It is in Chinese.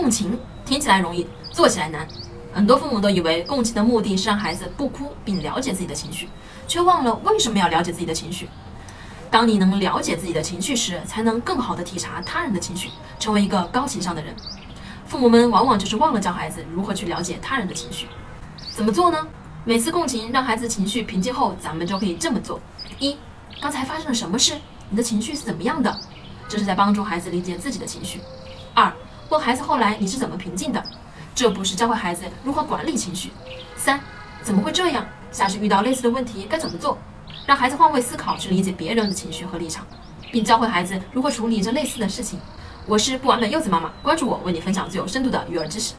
共情听起来容易，做起来难。很多父母都以为共情的目的是让孩子不哭，并了解自己的情绪，却忘了为什么要了解自己的情绪。当你能了解自己的情绪时，才能更好地体察他人的情绪，成为一个高情商的人。父母们往往就是忘了教孩子如何去了解他人的情绪。怎么做呢？每次共情让孩子情绪平静后，咱们就可以这么做：一，刚才发生了什么事？你的情绪是怎么样的？这是在帮助孩子理解自己的情绪。二，问孩子后来你是怎么平静的？这不是教会孩子如何管理情绪。三，怎么会这样？下次遇到类似的问题该怎么做？让孩子换位思考，去理解别人的情绪和立场，并教会孩子如何处理这类似的事情。我是不完美柚子妈妈，关注我，为你分享最有深度的育儿知识。